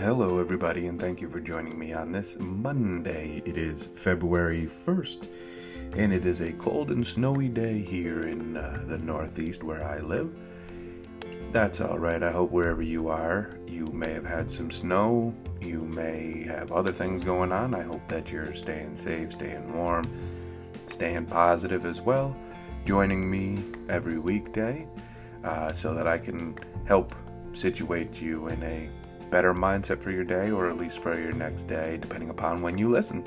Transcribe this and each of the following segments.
Hello, everybody, and thank you for joining me on this Monday. It is February 1st, and it is a cold and snowy day here in uh, the Northeast where I live. That's all right. I hope wherever you are, you may have had some snow. You may have other things going on. I hope that you're staying safe, staying warm, staying positive as well. Joining me every weekday uh, so that I can help situate you in a better mindset for your day or at least for your next day, depending upon when you listen.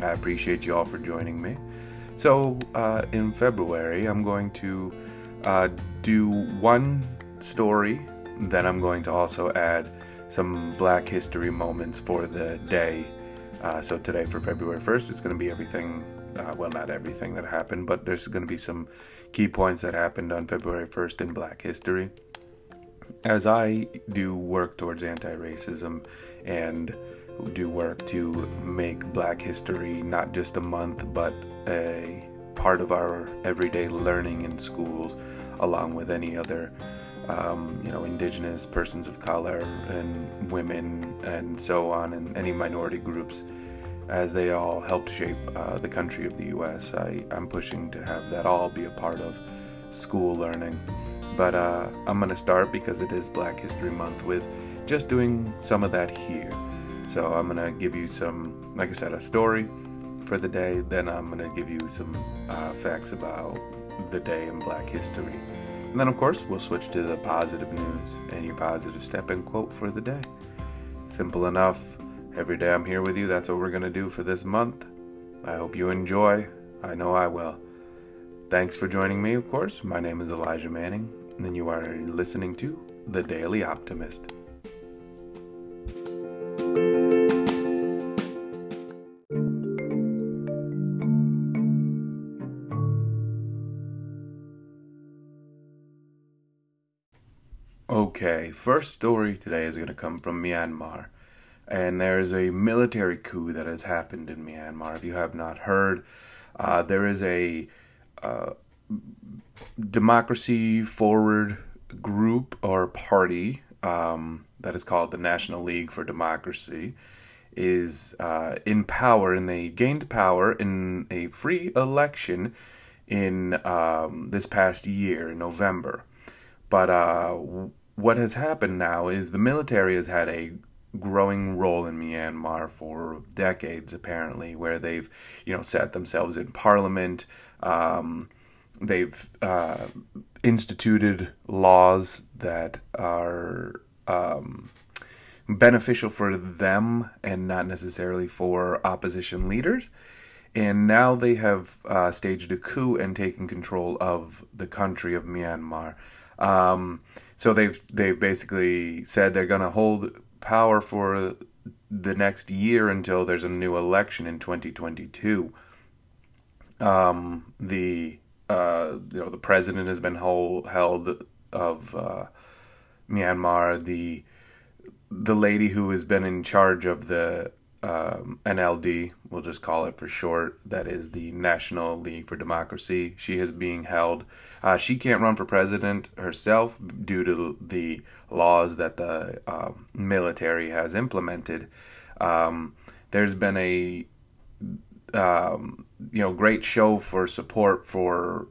I appreciate you all for joining me. So, uh, in February, I'm going to uh, do one story, then I'm going to also add some Black History moments for the day. Uh, so, today for February 1st, it's going to be everything uh, well, not everything that happened, but there's going to be some key points that happened on February 1st in Black history. As I do work towards anti racism and do work to make Black history not just a month, but a part of our everyday learning in schools, along with any other. Um, you know, indigenous persons of color and women and so on, and any minority groups as they all helped shape uh, the country of the U.S. I, I'm pushing to have that all be a part of school learning. But uh, I'm going to start because it is Black History Month with just doing some of that here. So I'm going to give you some, like I said, a story for the day. Then I'm going to give you some uh, facts about the day in Black history. And then, of course, we'll switch to the positive news and your positive step and quote for the day. Simple enough. Every day I'm here with you, that's what we're going to do for this month. I hope you enjoy. I know I will. Thanks for joining me, of course. My name is Elijah Manning, and you are listening to The Daily Optimist. Okay, first story today is going to come from Myanmar and there is a military coup that has happened in Myanmar. If you have not heard, uh, there is a uh, democracy forward group or party um, that is called the National League for Democracy is uh, in power, and they gained power in a free election in um, this past year in November. But uh, what has happened now is the military has had a growing role in Myanmar for decades, apparently, where they've, you know, set themselves in parliament. Um, they've uh, instituted laws that are um, beneficial for them and not necessarily for opposition leaders. And now they have uh, staged a coup and taken control of the country of Myanmar. Um, so they've they've basically said they're going to hold power for the next year until there's a new election in 2022. Um, the uh, you know the president has been held of uh, Myanmar. The the lady who has been in charge of the um, NLD, we'll just call it for short, that is the National League for Democracy. She is being held. Uh, she can't run for president herself due to the laws that the uh, military has implemented. Um, there's been a um, you know great show for support for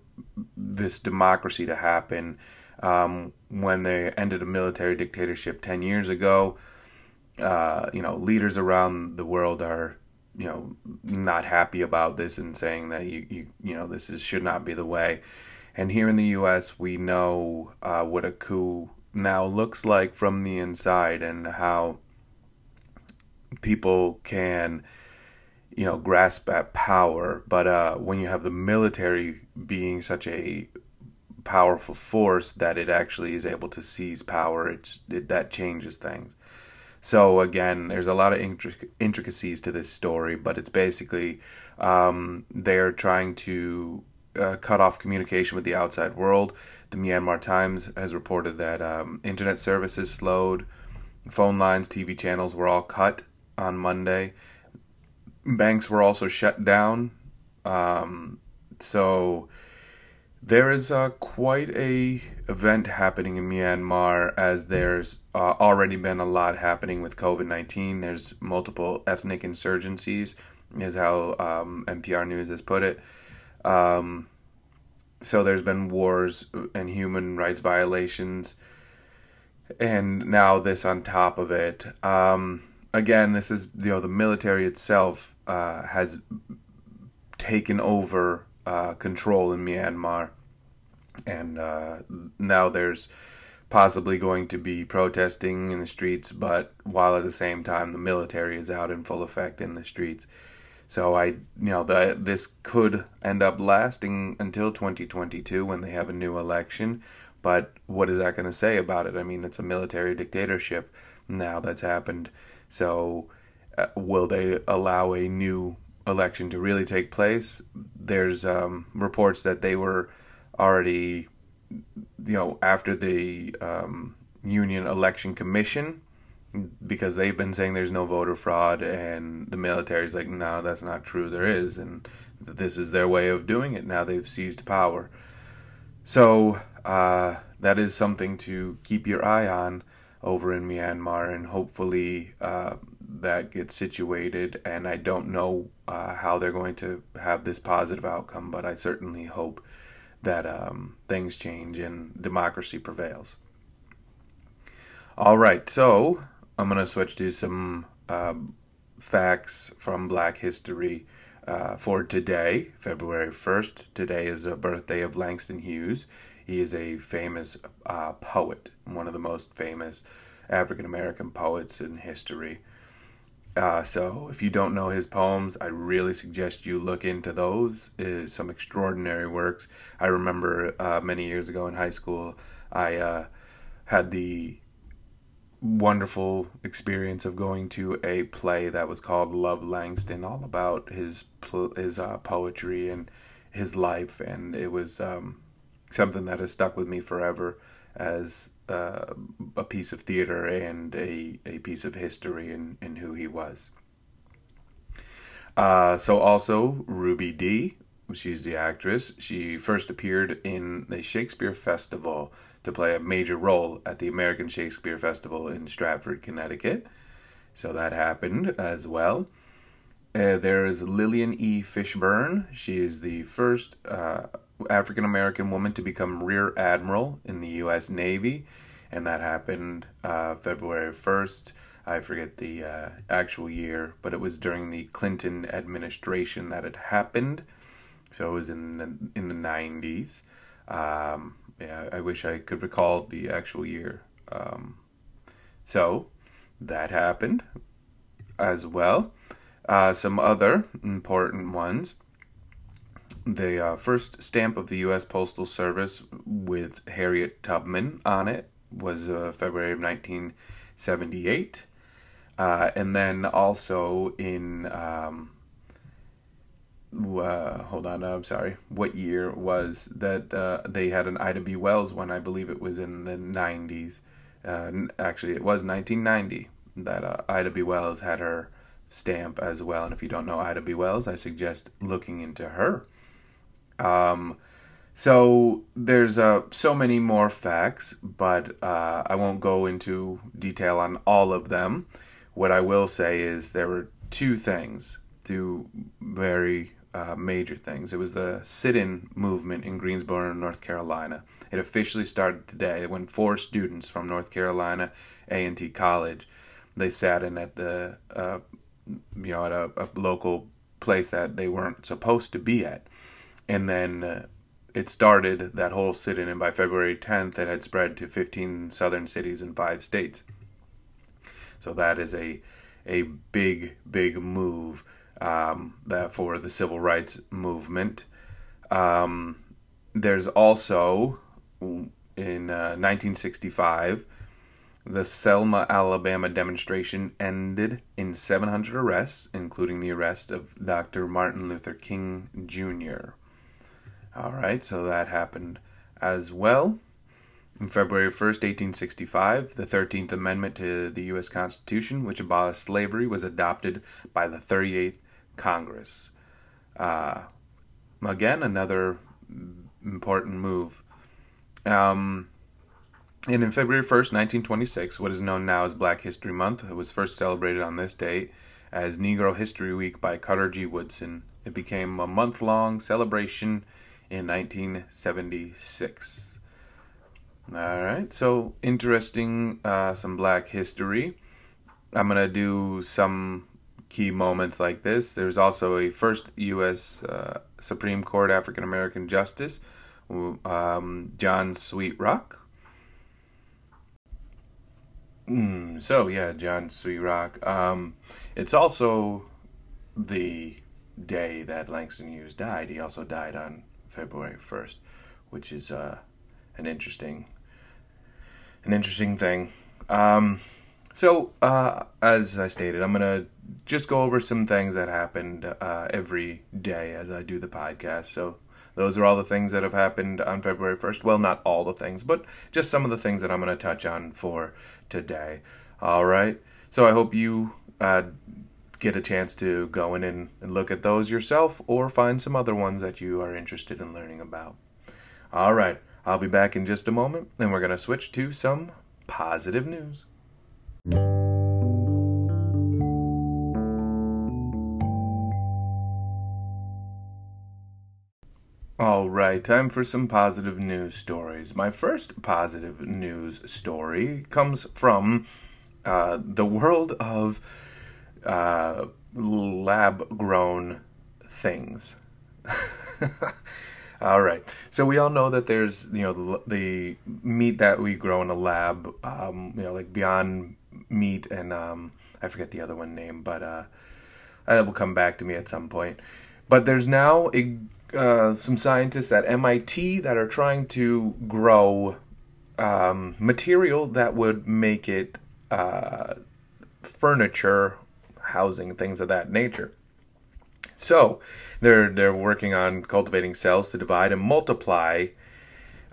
this democracy to happen um, when they ended a military dictatorship 10 years ago uh, you know, leaders around the world are, you know, not happy about this and saying that you, you, you know, this is should not be the way. And here in the U.S., we know uh, what a coup now looks like from the inside and how people can, you know, grasp at power. But uh, when you have the military being such a powerful force that it actually is able to seize power, it's it, that changes things. So again, there's a lot of intric- intricacies to this story, but it's basically um, they're trying to uh, cut off communication with the outside world. The Myanmar Times has reported that um, internet services slowed, phone lines, TV channels were all cut on Monday. Banks were also shut down. Um, so There is uh, quite a event happening in Myanmar as there's uh, already been a lot happening with COVID nineteen. There's multiple ethnic insurgencies, is how um, NPR News has put it. Um, so there's been wars and human rights violations, and now this on top of it. Um, again, this is you know the military itself uh, has taken over uh, control in Myanmar, and uh, now there's possibly going to be protesting in the streets, but while at the same time the military is out in full effect in the streets. So I, you know, the, this could end up lasting until 2022 when they have a new election. But what is that going to say about it? I mean, it's a military dictatorship now that's happened. So uh, will they allow a new election to really take place. There's um, reports that they were already, you know, after the um, Union Election Commission, because they've been saying there's no voter fraud, and the military's like, no, that's not true. There is, and this is their way of doing it. Now they've seized power. So uh, that is something to keep your eye on over in Myanmar, and hopefully uh, that gets situated. And I don't know uh, how they're going to have this positive outcome, but I certainly hope that um, things change and democracy prevails. All right, so I'm going to switch to some uh, facts from Black history. Uh, for today, February 1st. Today is the birthday of Langston Hughes. He is a famous uh, poet, one of the most famous African American poets in history. Uh, so if you don't know his poems, I really suggest you look into those. Is some extraordinary works. I remember uh, many years ago in high school, I uh, had the wonderful experience of going to a play that was called Love Langston, all about his his uh, poetry and his life, and it was um, something that has stuck with me forever as uh, a piece of theater and a, a piece of history in, in who he was. Uh, so also Ruby Dee, she's the actress. She first appeared in the Shakespeare Festival to play a major role at the American Shakespeare Festival in Stratford, Connecticut. So that happened as well. Uh, there is Lillian E. Fishburne. She is the first uh, African American woman to become Rear Admiral in the U.S. Navy, and that happened uh, February 1st. I forget the uh, actual year, but it was during the Clinton administration that it happened. So it was in the, in the 90s. Um, yeah, I wish I could recall the actual year. Um, so that happened as well. Uh, some other important ones the uh, first stamp of the U.S. Postal Service with Harriet Tubman on it was uh, February of 1978. Uh, and then also in, um, uh, hold on, I'm sorry, what year was that uh, they had an Ida B. Wells one? I believe it was in the 90s. Uh, actually, it was 1990 that Ida B. Wells had her stamp as well. And if you don't know Ida B. Wells, I suggest looking into her. Um, so there's uh, so many more facts, but uh, I won't go into detail on all of them. What I will say is there were two things, two very uh, major things. It was the sit-in movement in Greensboro, North Carolina. It officially started today when four students from North Carolina A&T College they sat in at the uh, you know at a, a local place that they weren't supposed to be at and then uh, it started that whole sit-in, and by February 10th, it had spread to 15 southern cities in five states. So that is a a big, big move um, that for the civil rights movement. Um, there's also in uh, 1965 the Selma, Alabama demonstration ended in 700 arrests, including the arrest of Dr. Martin Luther King Jr. All right, so that happened as well. On February 1st, 1865, the 13th Amendment to the U.S. Constitution, which abolished slavery, was adopted by the 38th Congress. Uh, again, another important move. Um, and in February 1st, 1926, what is known now as Black History Month, it was first celebrated on this date as Negro History Week by Carter G. Woodson. It became a month long celebration in 1976. All right, so interesting, uh, some black history. I'm going to do some key moments like this. There's also a first U.S. Uh, Supreme Court African American Justice, um, John Swett Rock. Mm, so, yeah, John Swett Rock. Um, it's also the day that Langston Hughes died. He also died on February 1st, which is uh, an interesting an interesting thing. Um, so, uh, as I stated, I'm to just go over some things that happened uh, every day as I do the podcast. So, those are all the things that have happened on February 1st. Well, not all the things, but just some of the things that I'm to touch on for today. All right. So, I hope you uh, get a chance to go in and, and look at those yourself or find some other ones that you are interested in learning about. All right. I'll be back in just a moment, and we're going to switch to some positive news. All right, time for some positive news stories. My first positive news story comes from uh, the world of uh, lab grown things. All right. So we all know that there's you know the, the meat that we grow in a lab, um, you know, like Beyond Meat and um, I forget the other one name, but uh, that will come back to me at some point. But there's now a uh, some scientists at MIT that are trying to grow um, material that would make it uh, furniture, housing, things of that nature. So they're they're working on cultivating cells to divide and multiply.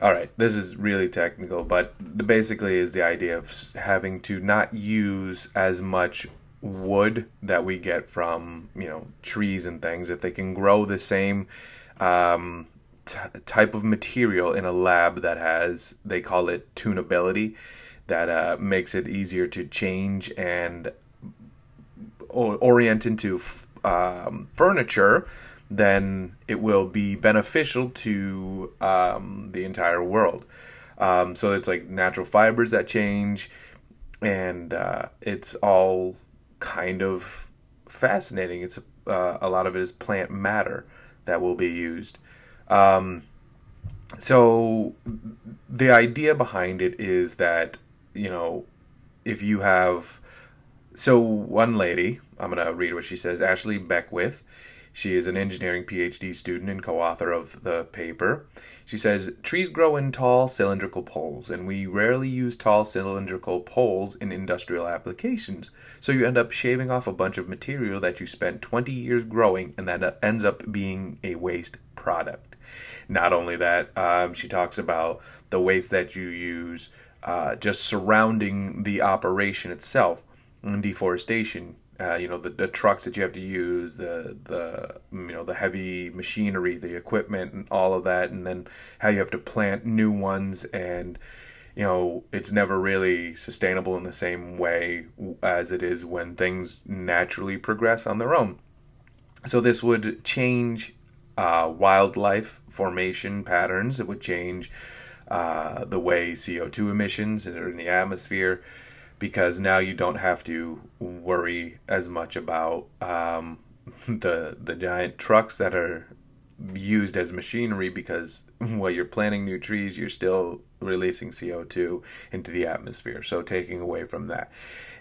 All right, this is really technical, but basically is the idea of having to not use as much wood that we get from you know trees and things. If they can grow the same um, t- type of material in a lab that has they call it tunability, that uh, makes it easier to change and orient into um, furniture, then it will be beneficial to um, the entire world. Um, so it's like natural fibers that change, and uh, it's all kind of fascinating. It's uh, a lot of it is plant matter that will be used. Um, so the idea behind it is that you know if you have so one lady, I'm going to read what she says, Ashley Beckwith. She is an engineering PhD student and co author of the paper. She says trees grow in tall cylindrical poles, and we rarely use tall cylindrical poles in industrial applications. So you end up shaving off a bunch of material that you spent 20 years growing, and that ends up being a waste product. Not only that, um, she talks about the waste that you use uh, just surrounding the operation itself and deforestation. Uh, you know the, the trucks that you have to use, the the you know the heavy machinery, the equipment, and all of that, and then how you have to plant new ones, and you know it's never really sustainable in the same way as it is when things naturally progress on their own. So this would change uh, wildlife formation patterns. It would change uh, the way CO two emissions are in the atmosphere because now you don't have to worry as much about um, the the giant trucks that are used as machinery because while you're planting new trees you're still releasing CO2 into the atmosphere. So taking away from that.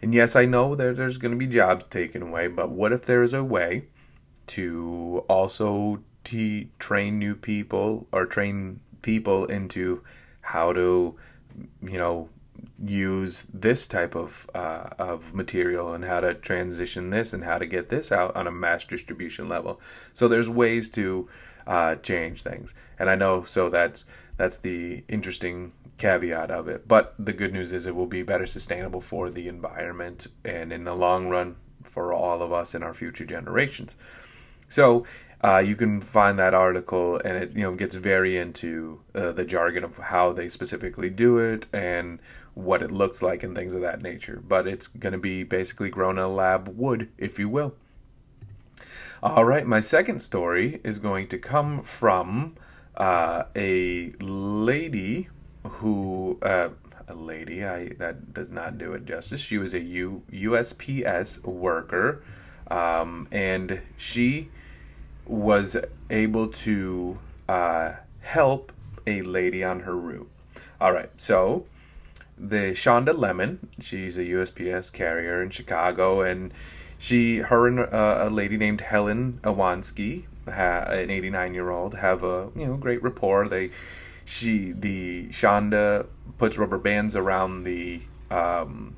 And yes I know that there's going to be jobs taken away but what if there is a way to also train new people or train people into how to you know use this type of uh, of material and how to transition this and how to get this out on a mass distribution level. So there's ways to uh, change things, and I know so that's that's the interesting caveat of it. But the good news is it will be better sustainable for the environment and in the long run for all of us and our future generations. So Uh, you can find that article, and it you know gets very into uh, the jargon of how they specifically do it and what it looks like and things of that nature. But it's going to be basically grown in a lab wood, if you will. All right, my second story is going to come from uh, a lady who uh, a lady. I that does not do it justice. She was a U, USPS worker, um, and she was able to uh, help a lady on her route. All right, so the Shonda Lemon, she's a USPS carrier in Chicago, and she, her, and uh, a lady named Helen Awansky, ha, an 89 year old, have a you know great rapport. They, she, the Shonda puts rubber bands around the um,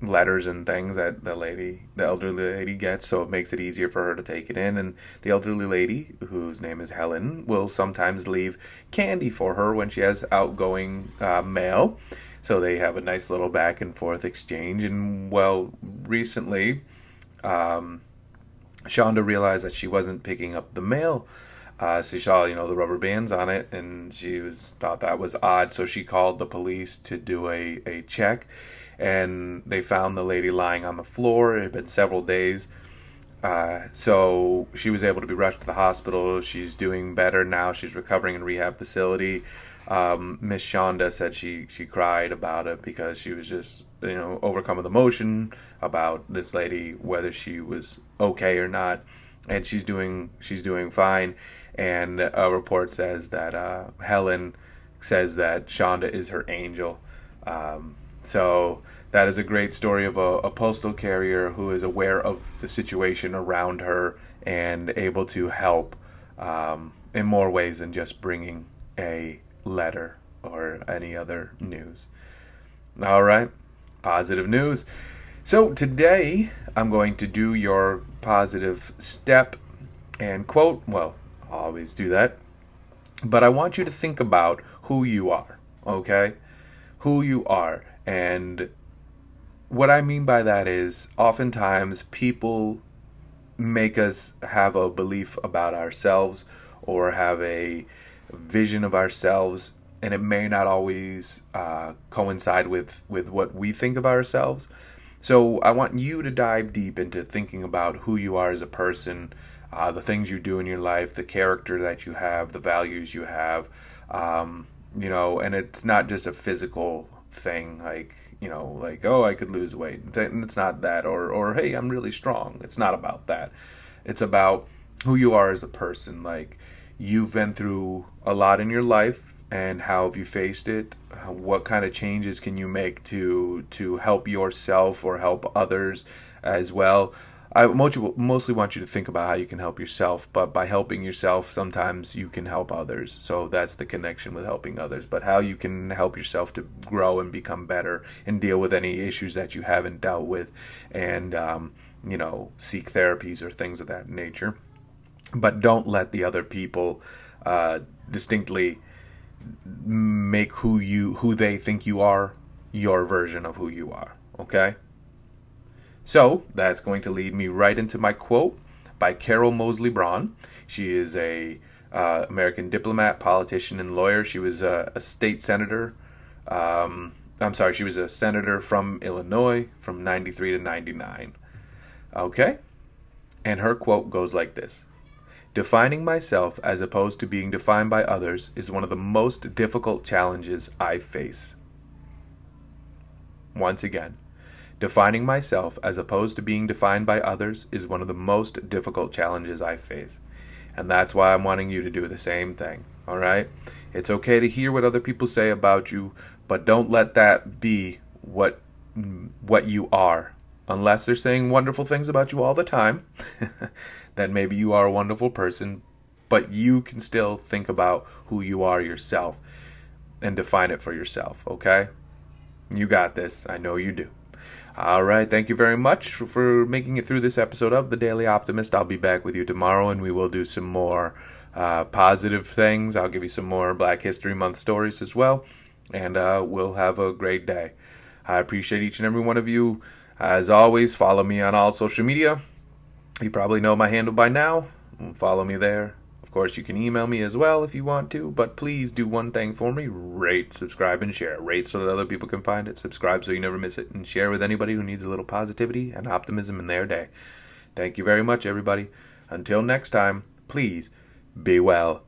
letters and things that the lady, the elderly lady gets, so it makes it easier for her to take it in. And the elderly lady, whose name is Helen, will sometimes leave candy for her when she has outgoing uh, mail. So they have a nice little back and forth exchange. And well, recently, um, Shonda realized that she wasn't picking up the mail. Uh, she saw, you know, the rubber bands on it, and she was thought that was odd. So she called the police to do a, a check, and they found the lady lying on the floor. It had been several days. Uh, so she was able to be rushed to the hospital. She's doing better now. She's recovering in rehab facility. Um, Miss Shonda said she she cried about it because she was just you know overcome with emotion about this lady whether she was okay or not, and she's doing she's doing fine. And a report says that uh, Helen says that Shonda is her angel. Um, so that is a great story of a, a, postal carrier who is aware of the situation around her and able to help um, in more ways than just bringing a letter or any other news. All right, positive news. So today I'm going to do your positive step and quote. Well, I always do that. But I want you to think about who you are, okay? Who you are. And what I mean by that is oftentimes people make us have a belief about ourselves or have a vision of ourselves and it may not always uh, coincide with with what we think of ourselves. So i want you to dive deep into thinking about who you are as a person uh, the things you do in your life the character that you have the values you have um, you know and it's not just a physical thing like you know like oh i could lose weight. It's not that or or hey i'm really strong. It's not about that. It's about who you are as a person like you've been through a lot in your life and how have you faced it? What kind of changes can you make to to help yourself or help others as well? I mostly want you to think about how you can help yourself but by helping yourself sometimes you can help others. So that's the connection with helping others. But how you can help yourself to grow and become better and deal with any issues that you haven't dealt with and um, you know seek therapies or things of that nature but don't let the other people uh, distinctly make who you who they think you are your version of who you are okay? So that's going to lead me right into my quote by Carol Moseley Braun. She is a uh, american diplomat politician and lawyer. She was a, a state senator um, i'm sorry she was a senator from illinois from 93 to 99 okay? And her quote goes like this Defining myself as opposed to being defined by others is one of the most difficult challenges I face. Once again, defining myself as opposed to being defined by others is one of the most difficult challenges I face. And that's why I'm wanting you to do the same thing. All right? It's okay to hear what other people say about you, but don't let that be what what you are. Unless they're saying wonderful things about you all the time, then maybe you are a wonderful person, but you can still think about who you are yourself and define it for yourself, okay? You got this. I know you do. All right. Thank you very much for making it through this episode of The Daily Optimist. I'll be back with you tomorrow and we will do some more uh, positive things. I'll give you some more Black History Month stories as well. And uh, we'll have a great day. I appreciate each and every one of you. As always, follow me on all social media. You probably know my handle by now. Follow me there. Of course, you can email me as well if you want to, but please do one thing for me rate, subscribe, and share. Rate so that other people can find it, subscribe so you never miss it, and share with anybody who needs a little positivity and optimism in their day. Thank you very much, everybody. Until next time, please be well.